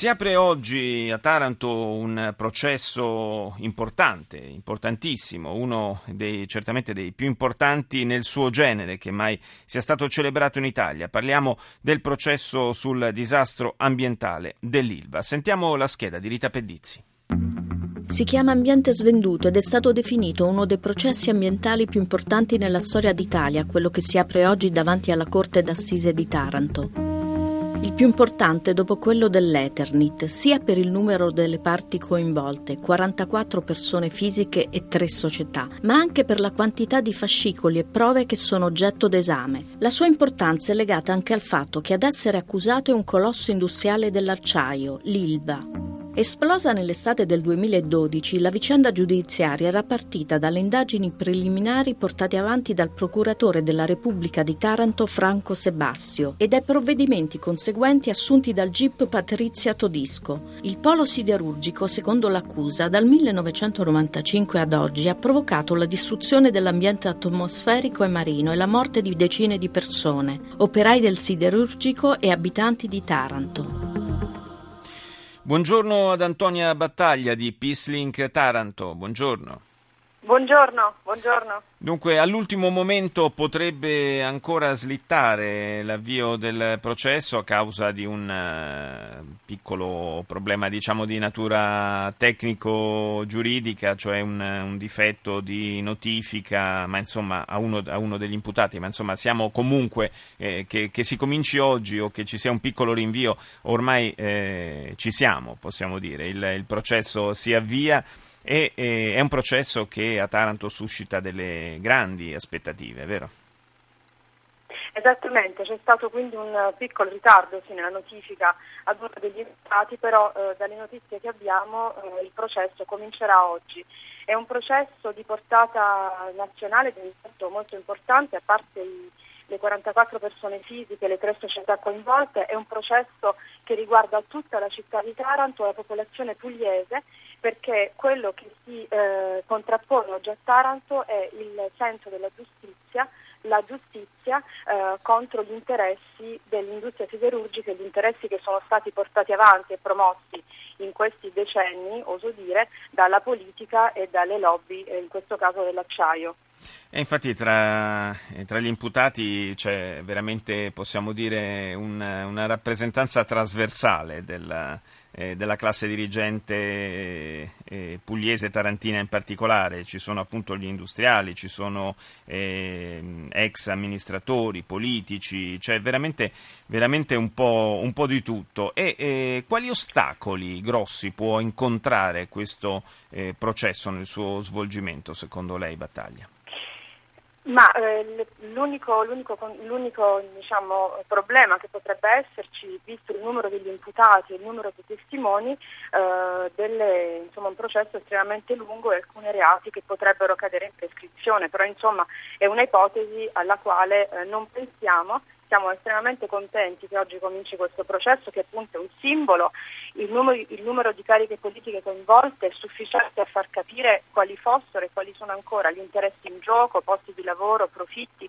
Si apre oggi a Taranto un processo importante, importantissimo, uno dei, certamente dei più importanti nel suo genere che mai sia stato celebrato in Italia. Parliamo del processo sul disastro ambientale dell'Ilva. Sentiamo la scheda di Rita Pedizzi. Si chiama Ambiente Svenduto ed è stato definito uno dei processi ambientali più importanti nella storia d'Italia, quello che si apre oggi davanti alla Corte d'Assise di Taranto il più importante dopo quello dell'Eternit, sia per il numero delle parti coinvolte, 44 persone fisiche e 3 società, ma anche per la quantità di fascicoli e prove che sono oggetto d'esame. La sua importanza è legata anche al fatto che ad essere accusato è un colosso industriale dell'acciaio, l'Ilva. Esplosa nell'estate del 2012, la vicenda giudiziaria era partita dalle indagini preliminari portate avanti dal procuratore della Repubblica di Taranto Franco Sebastio e dai provvedimenti conseguenti assunti dal GIP Patrizia Todisco. Il polo siderurgico, secondo l'accusa, dal 1995 ad oggi ha provocato la distruzione dell'ambiente atmosferico e marino e la morte di decine di persone, operai del siderurgico e abitanti di Taranto. Buongiorno ad Antonia Battaglia di Peacelink Taranto, buongiorno. Buongiorno, buongiorno. Dunque, all'ultimo momento potrebbe ancora slittare l'avvio del processo a causa di un uh, piccolo problema, diciamo, di natura tecnico-giuridica, cioè un, un, difetto di notifica, ma insomma, a uno, a uno degli imputati. Ma insomma, siamo comunque, eh, che, che, si cominci oggi o che ci sia un piccolo rinvio, ormai eh, ci siamo, possiamo dire. Il, il processo si avvia. E, e, è un processo che a Taranto suscita delle grandi aspettative, vero? Esattamente, c'è stato quindi un piccolo ritardo sì, nella notifica ad uno degli imputati, però eh, dalle notizie che abbiamo eh, il processo comincerà oggi. È un processo di portata nazionale, di un molto importante, a parte i le 44 persone fisiche, le tre società coinvolte, è un processo che riguarda tutta la città di Taranto, la popolazione pugliese, perché quello che si eh, contrappone oggi a Taranto è il senso della giustizia, la giustizia eh, contro gli interessi dell'industria siderurgica, gli interessi che sono stati portati avanti e promossi in questi decenni, oso dire, dalla politica e dalle lobby, in questo caso dell'acciaio. E infatti tra, tra, gli imputati c'è veramente, possiamo dire, un, una rappresentanza trasversale del, eh, della classe dirigente eh, pugliese tarantina in particolare. Ci sono appunto gli industriali, ci sono eh, ex amministratori, politici, c'è veramente, veramente un, po', un, po', di tutto. E quali ostacoli grossi può incontrare questo eh, processo nel suo svolgimento, secondo lei, Battaglia? Ma eh, l'unico, l'unico, l'unico diciamo, problema che potrebbe esserci, visto il numero degli imputati e il numero di testimoni, eh, delle, insomma, un processo estremamente lungo e alcuni reati che potrebbero cadere in prescrizione, però insomma, è un'ipotesi alla quale eh, non pensiamo. Siamo estremamente contenti che oggi cominci questo processo che appunto è un simbolo, il numero, il numero, di cariche politiche coinvolte è sufficiente a far capire quali fossero e quali sono ancora gli interessi in gioco, posti di lavoro, profitti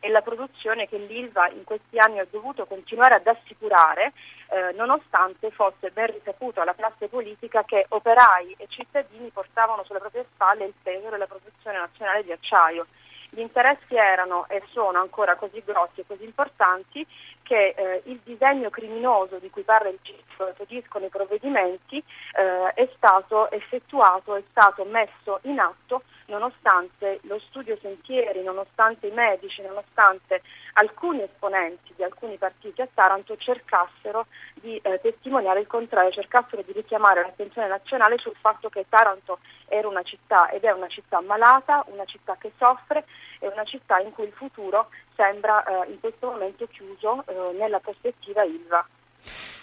e la produzione che l'ILVA in questi anni ha dovuto continuare ad assicurare eh, nonostante fosse ben risaputo alla classe politica che operai e cittadini portavano sulle proprie spalle il peso della produzione nazionale di acciaio. Gli interessi erano e sono ancora così grossi e così importanti che eh, il disegno criminoso di cui parla il GIF, tediscono i provvedimenti, eh, è stato effettuato, è stato messo in atto nonostante lo studio sentieri, nonostante i medici, nonostante alcuni esponenti di alcuni partiti a Taranto cercassero di eh, testimoniare il contrario, cercassero di richiamare l'attenzione nazionale sul fatto che Taranto era una città ed è una città malata, una città che soffre e una città in cui il futuro sembra eh, in questo momento chiuso eh, nella prospettiva ILVA.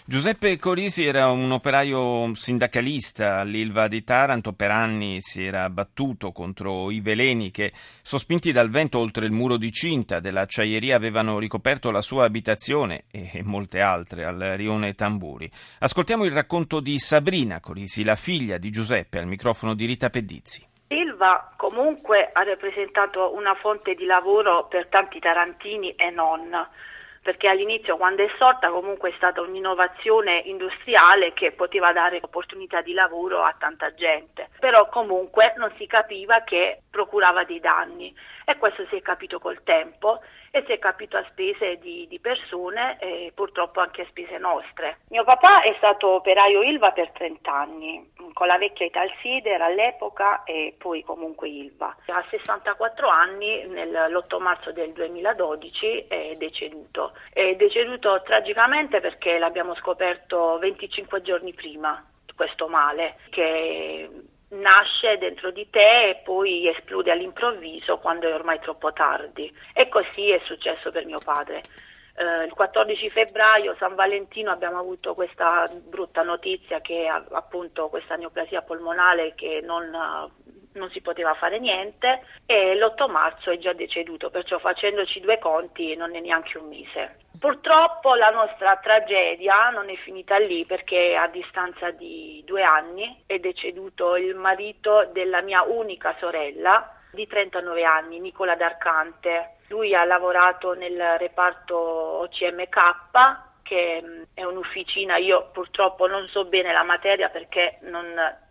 Giuseppe Corisi era un operaio sindacalista all'Ilva di Taranto, per anni si era battuto contro i veleni che, sospinti dal vento oltre il muro di cinta dell'acciaieria, avevano ricoperto la sua abitazione e molte altre al rione Tamburi. Ascoltiamo il racconto di Sabrina Corisi, la figlia di Giuseppe, al microfono di Rita Pedizzi. Ilva comunque ha rappresentato una fonte di lavoro per tanti tarantini e non perché all'inizio quando è sorta comunque è stata un'innovazione industriale che poteva dare opportunità di lavoro a tanta gente, però comunque non si capiva che procurava dei danni. E questo si è capito col tempo e si è capito a spese di, di persone e purtroppo anche a spese nostre. Mio papà è stato operaio Ilva per 30 anni, con la vecchia Italsider all'epoca e poi comunque Ilva. A 64 anni, l'8 marzo del 2012, è deceduto. È deceduto tragicamente perché l'abbiamo scoperto 25 giorni prima questo male che nasce dentro di te e poi esplode all'improvviso quando è ormai troppo tardi. E così è successo per mio padre. Eh, il 14 febbraio, San Valentino, abbiamo avuto questa brutta notizia che appunto questa neoplasia polmonale che non, non si poteva fare niente e l'8 marzo è già deceduto, perciò facendoci due conti non è neanche un mese. Purtroppo la nostra tragedia non è finita lì perché a distanza di due anni è deceduto il marito della mia unica sorella di 39 anni, Nicola D'Arcante. Lui ha lavorato nel reparto OCMK che mm, è un'officina, io purtroppo non so bene la materia perché non,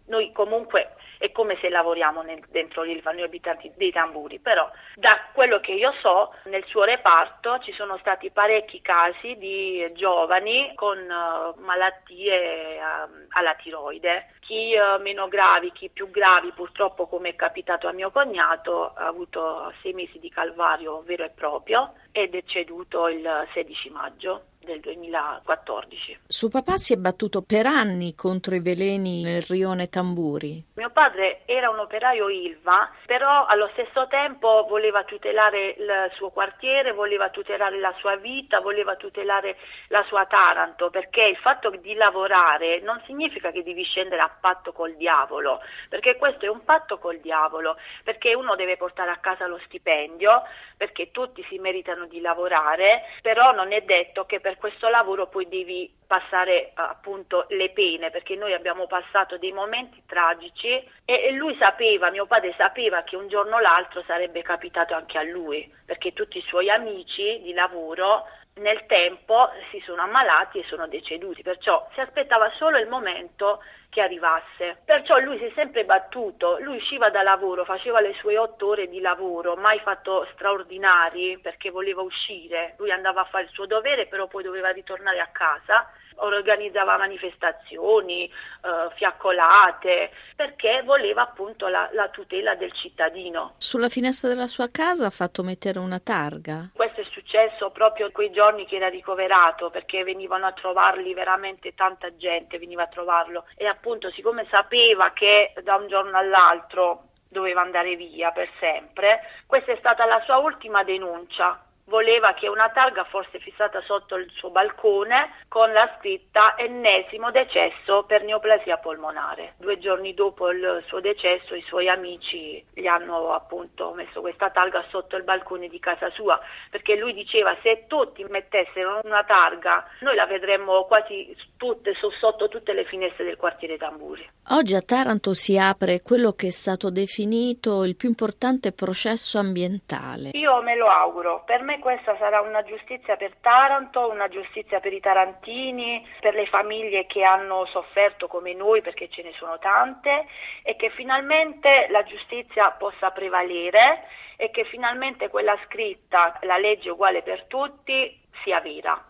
noi comunque è come se lavoriamo nel, dentro l'Ilva, noi abitanti dei tamburi, però da quello che io so nel suo reparto ci sono stati parecchi casi di giovani con uh, malattie uh, alla tiroide, chi uh, meno gravi, chi più gravi, purtroppo come è capitato a mio cognato, ha avuto sei mesi di calvario vero e proprio ed è deceduto il 16 maggio del 2014. Suo papà si è battuto per anni contro i veleni nel rione Tamburi. Mio padre era un operaio Ilva, però allo stesso tempo voleva tutelare il suo quartiere, voleva tutelare la sua vita, voleva tutelare la sua Taranto, perché il fatto di lavorare non significa che devi scendere a patto col diavolo, perché questo è un patto col diavolo, perché uno deve portare a casa lo stipendio, perché tutti si meritano di lavorare, però non è detto che per questo lavoro poi devi passare appunto le pene, perché noi abbiamo passato dei momenti tragici e, e lui sapeva, mio padre sapeva che un giorno o l'altro sarebbe capitato anche a lui, perché tutti i suoi amici di lavoro nel tempo si sono ammalati e sono deceduti, perciò si aspettava solo il momento che arrivasse. Perciò lui si è sempre battuto, lui usciva da lavoro, faceva le sue otto ore di lavoro, mai fatto straordinari perché voleva uscire, lui andava a fare il suo dovere, però poi doveva ritornare a casa organizzava manifestazioni, eh, fiaccolate, perché voleva appunto la, la, tutela del cittadino. Sulla finestra della sua casa ha fatto mettere una targa? Questo è successo proprio quei giorni che era ricoverato, perché venivano a trovarli veramente tanta gente, veniva a trovarlo. E appunto siccome sapeva che da un giorno all'altro doveva andare via per sempre, questa è stata la sua ultima denuncia voleva che una targa fosse fissata sotto il suo balcone con la scritta ennesimo decesso per neoplasia polmonare. Due giorni dopo il suo decesso i suoi amici gli hanno appunto messo questa targa sotto il balcone di casa sua perché lui diceva se tutti mettessero una targa noi la vedremmo quasi tutte, sotto tutte le finestre del quartiere Tamburi. Oggi a Taranto si apre quello che è stato definito il più importante processo ambientale. Io me lo auguro, per me questa sarà una giustizia per Taranto, una giustizia per i tarantini, per le famiglie che hanno sofferto come noi, perché ce ne sono tante, e che finalmente la giustizia possa prevalere e che finalmente quella scritta, la legge uguale per tutti, sia vera.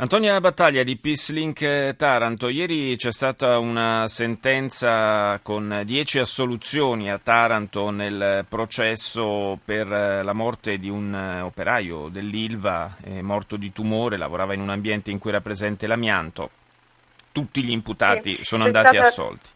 Antonia Battaglia di Peace Link Taranto, ieri c'è stata una sentenza con dieci assoluzioni a Taranto nel processo per la morte di un operaio dell'Ilva, morto di tumore, lavorava in un ambiente in cui era presente l'amianto. Tutti gli imputati sì, sono andati stata... assolti.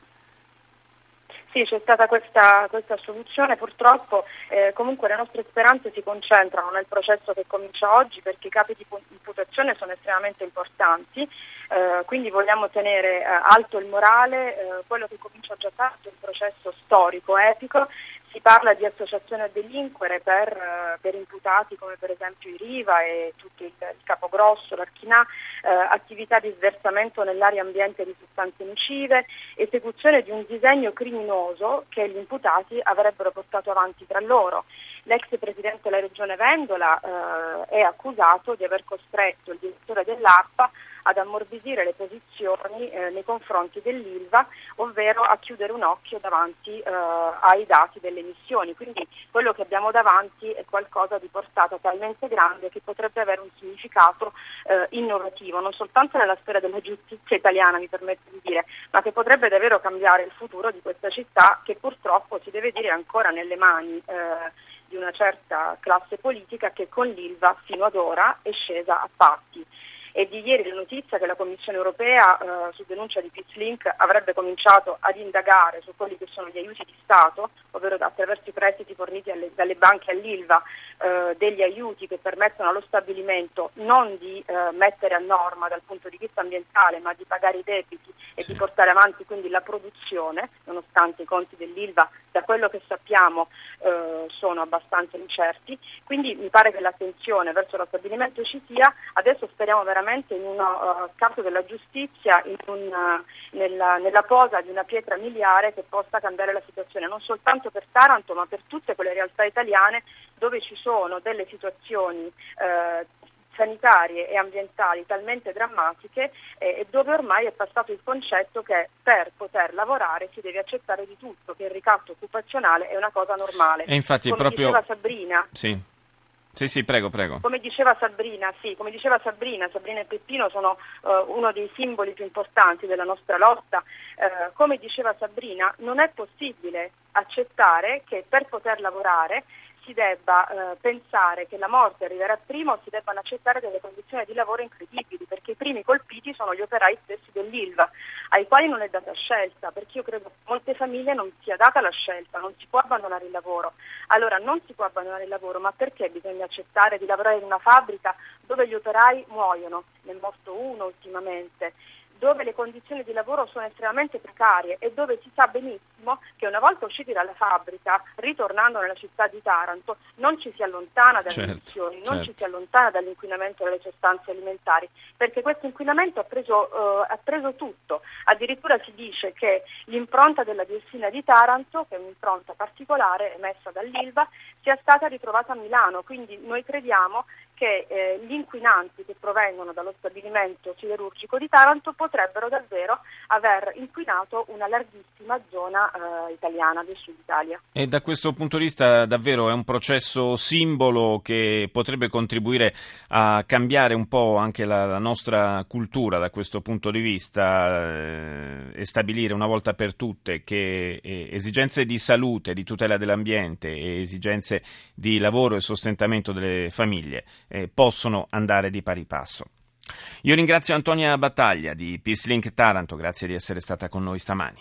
Sì, c'è stata questa, questa soluzione, purtroppo eh, comunque le nostre speranze si concentrano nel processo che comincia oggi perché i capi di imputazione sono estremamente importanti, eh, quindi vogliamo tenere eh, alto il morale, eh, quello che comincia già tanto un processo storico, epico si parla di associazione a delinquere per, eh, per, imputati come per esempio i Riva e tutto il, il Capogrosso, l'Archinà, eh, attività di sversamento nell'area ambiente di sostanze nocive, esecuzione di un disegno criminoso che gli imputati avrebbero portato avanti tra loro. L'ex presidente della regione Vendola eh, è accusato di aver costretto il direttore dell'ARPA ad ammorbidire le posizioni eh, nei confronti dell'ILVA, ovvero a chiudere un occhio davanti eh, ai dati delle emissioni. Quindi quello che abbiamo davanti è qualcosa di portata talmente grande che potrebbe avere un significato eh, innovativo, non soltanto nella storia della giustizia italiana, mi permetto di dire, ma che potrebbe davvero cambiare il futuro di questa città che purtroppo si deve dire ancora nelle mani eh, di una certa classe politica che con l'ILVA fino ad ora è scesa a patti. È di ieri la notizia che la Commissione europea eh, su denuncia di Pizzlink avrebbe cominciato ad indagare su quelli che sono gli aiuti di Stato, ovvero attraverso i prestiti forniti alle, dalle banche all'ILVA, eh, degli aiuti che permettono allo stabilimento non di eh, mettere a norma dal punto di vista ambientale, ma di pagare i debiti e sì. di portare avanti quindi la produzione, nonostante i conti dell'ILVA da quello che sappiamo eh, sono abbastanza incerti. Quindi mi pare che l'attenzione verso lo stabilimento ci sia, adesso speriamo veramente veramente in uno uh, caso della giustizia, un, uh, nella, nella, posa di una pietra miliare che possa cambiare la situazione, non soltanto per Taranto ma per tutte quelle realtà italiane dove ci sono delle situazioni uh, sanitarie e ambientali talmente drammatiche eh, e dove ormai è passato il concetto che per poter lavorare si deve accettare di tutto, che il ricatto occupazionale è una cosa normale. E infatti Come proprio... Sabrina, sì. Sì, sì, prego, prego. Come diceva Sabrina, sì, come diceva Sabrina, Sabrina e Peppino sono uh, uno dei simboli più importanti della nostra lotta. Uh, come diceva Sabrina, non è possibile accettare che per poter lavorare si debba eh, pensare che la morte arriverà prima o si debbano accettare delle condizioni di lavoro incredibili, perché i primi colpiti sono gli operai stessi dell'ILVA, ai quali non è data scelta, perché io credo che molte famiglie non sia data la scelta, non si può abbandonare il lavoro. Allora non si può abbandonare il lavoro, ma perché bisogna accettare di lavorare in una fabbrica dove gli operai muoiono? Ne è morto uno ultimamente dove le condizioni di lavoro sono estremamente precarie e dove si sa benissimo che una volta usciti dalla fabbrica, ritornando nella città di Taranto, non ci si allontana dalle certo, emissioni, non certo. ci si allontana dall'inquinamento delle sostanze alimentari, perché questo inquinamento ha preso, uh, ha preso tutto. Addirittura si dice che l'impronta della diossina di Taranto, che è un'impronta particolare emessa dall'ILVA, sia stata ritrovata a Milano, quindi noi crediamo che eh, gli inquinanti che provengono dallo stabilimento siderurgico di Taranto potrebbero davvero aver inquinato una larghissima zona eh, italiana del sud Italia. E da questo punto di vista davvero è un processo simbolo che potrebbe contribuire a cambiare un po' anche la, la nostra cultura da questo punto di vista eh, e stabilire una volta per tutte che eh, esigenze di salute, di tutela dell'ambiente e esigenze di lavoro e sostentamento delle famiglie eh, possono andare di pari passo. Io ringrazio Antonia Battaglia di Peace Link Taranto, grazie di essere stata con noi stamani.